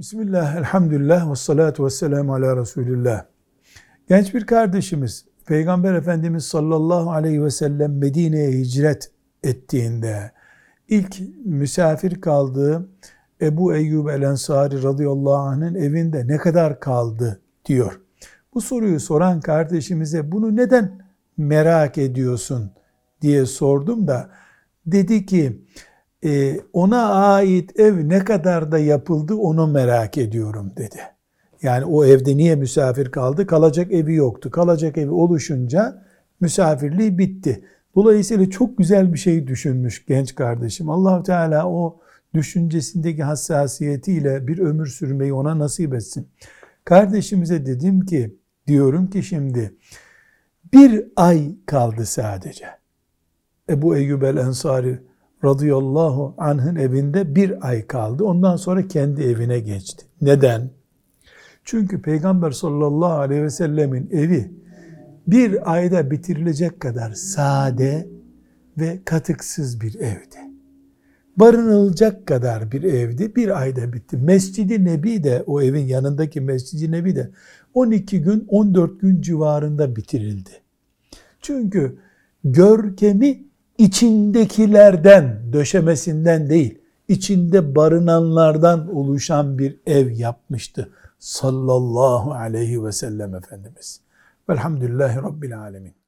Bismillah, elhamdülillah ve salatu ve selamu ala Resulillah. Genç bir kardeşimiz, Peygamber Efendimiz sallallahu aleyhi ve sellem Medine'ye hicret ettiğinde, ilk misafir kaldığı Ebu Eyyub el-Ensari radıyallahu anh'ın evinde ne kadar kaldı diyor. Bu soruyu soran kardeşimize bunu neden merak ediyorsun diye sordum da dedi ki e, ona ait ev ne kadar da yapıldı onu merak ediyorum dedi. Yani o evde niye misafir kaldı? Kalacak evi yoktu. Kalacak evi oluşunca misafirliği bitti. Dolayısıyla çok güzel bir şey düşünmüş genç kardeşim. allah Teala o düşüncesindeki hassasiyetiyle bir ömür sürmeyi ona nasip etsin. Kardeşimize dedim ki, diyorum ki şimdi, bir ay kaldı sadece. Ebu Eyyub el Ensari radıyallahu anh'ın evinde bir ay kaldı. Ondan sonra kendi evine geçti. Neden? Çünkü Peygamber sallallahu aleyhi ve sellemin evi bir ayda bitirilecek kadar sade ve katıksız bir evdi. Barınılacak kadar bir evdi. Bir ayda bitti. Mescidi Nebi de o evin yanındaki Mescidi Nebi de 12 gün 14 gün civarında bitirildi. Çünkü görkemi içindekilerden, döşemesinden değil, içinde barınanlardan oluşan bir ev yapmıştı sallallahu aleyhi ve sellem Efendimiz. Velhamdülillahi Rabbil Alemin.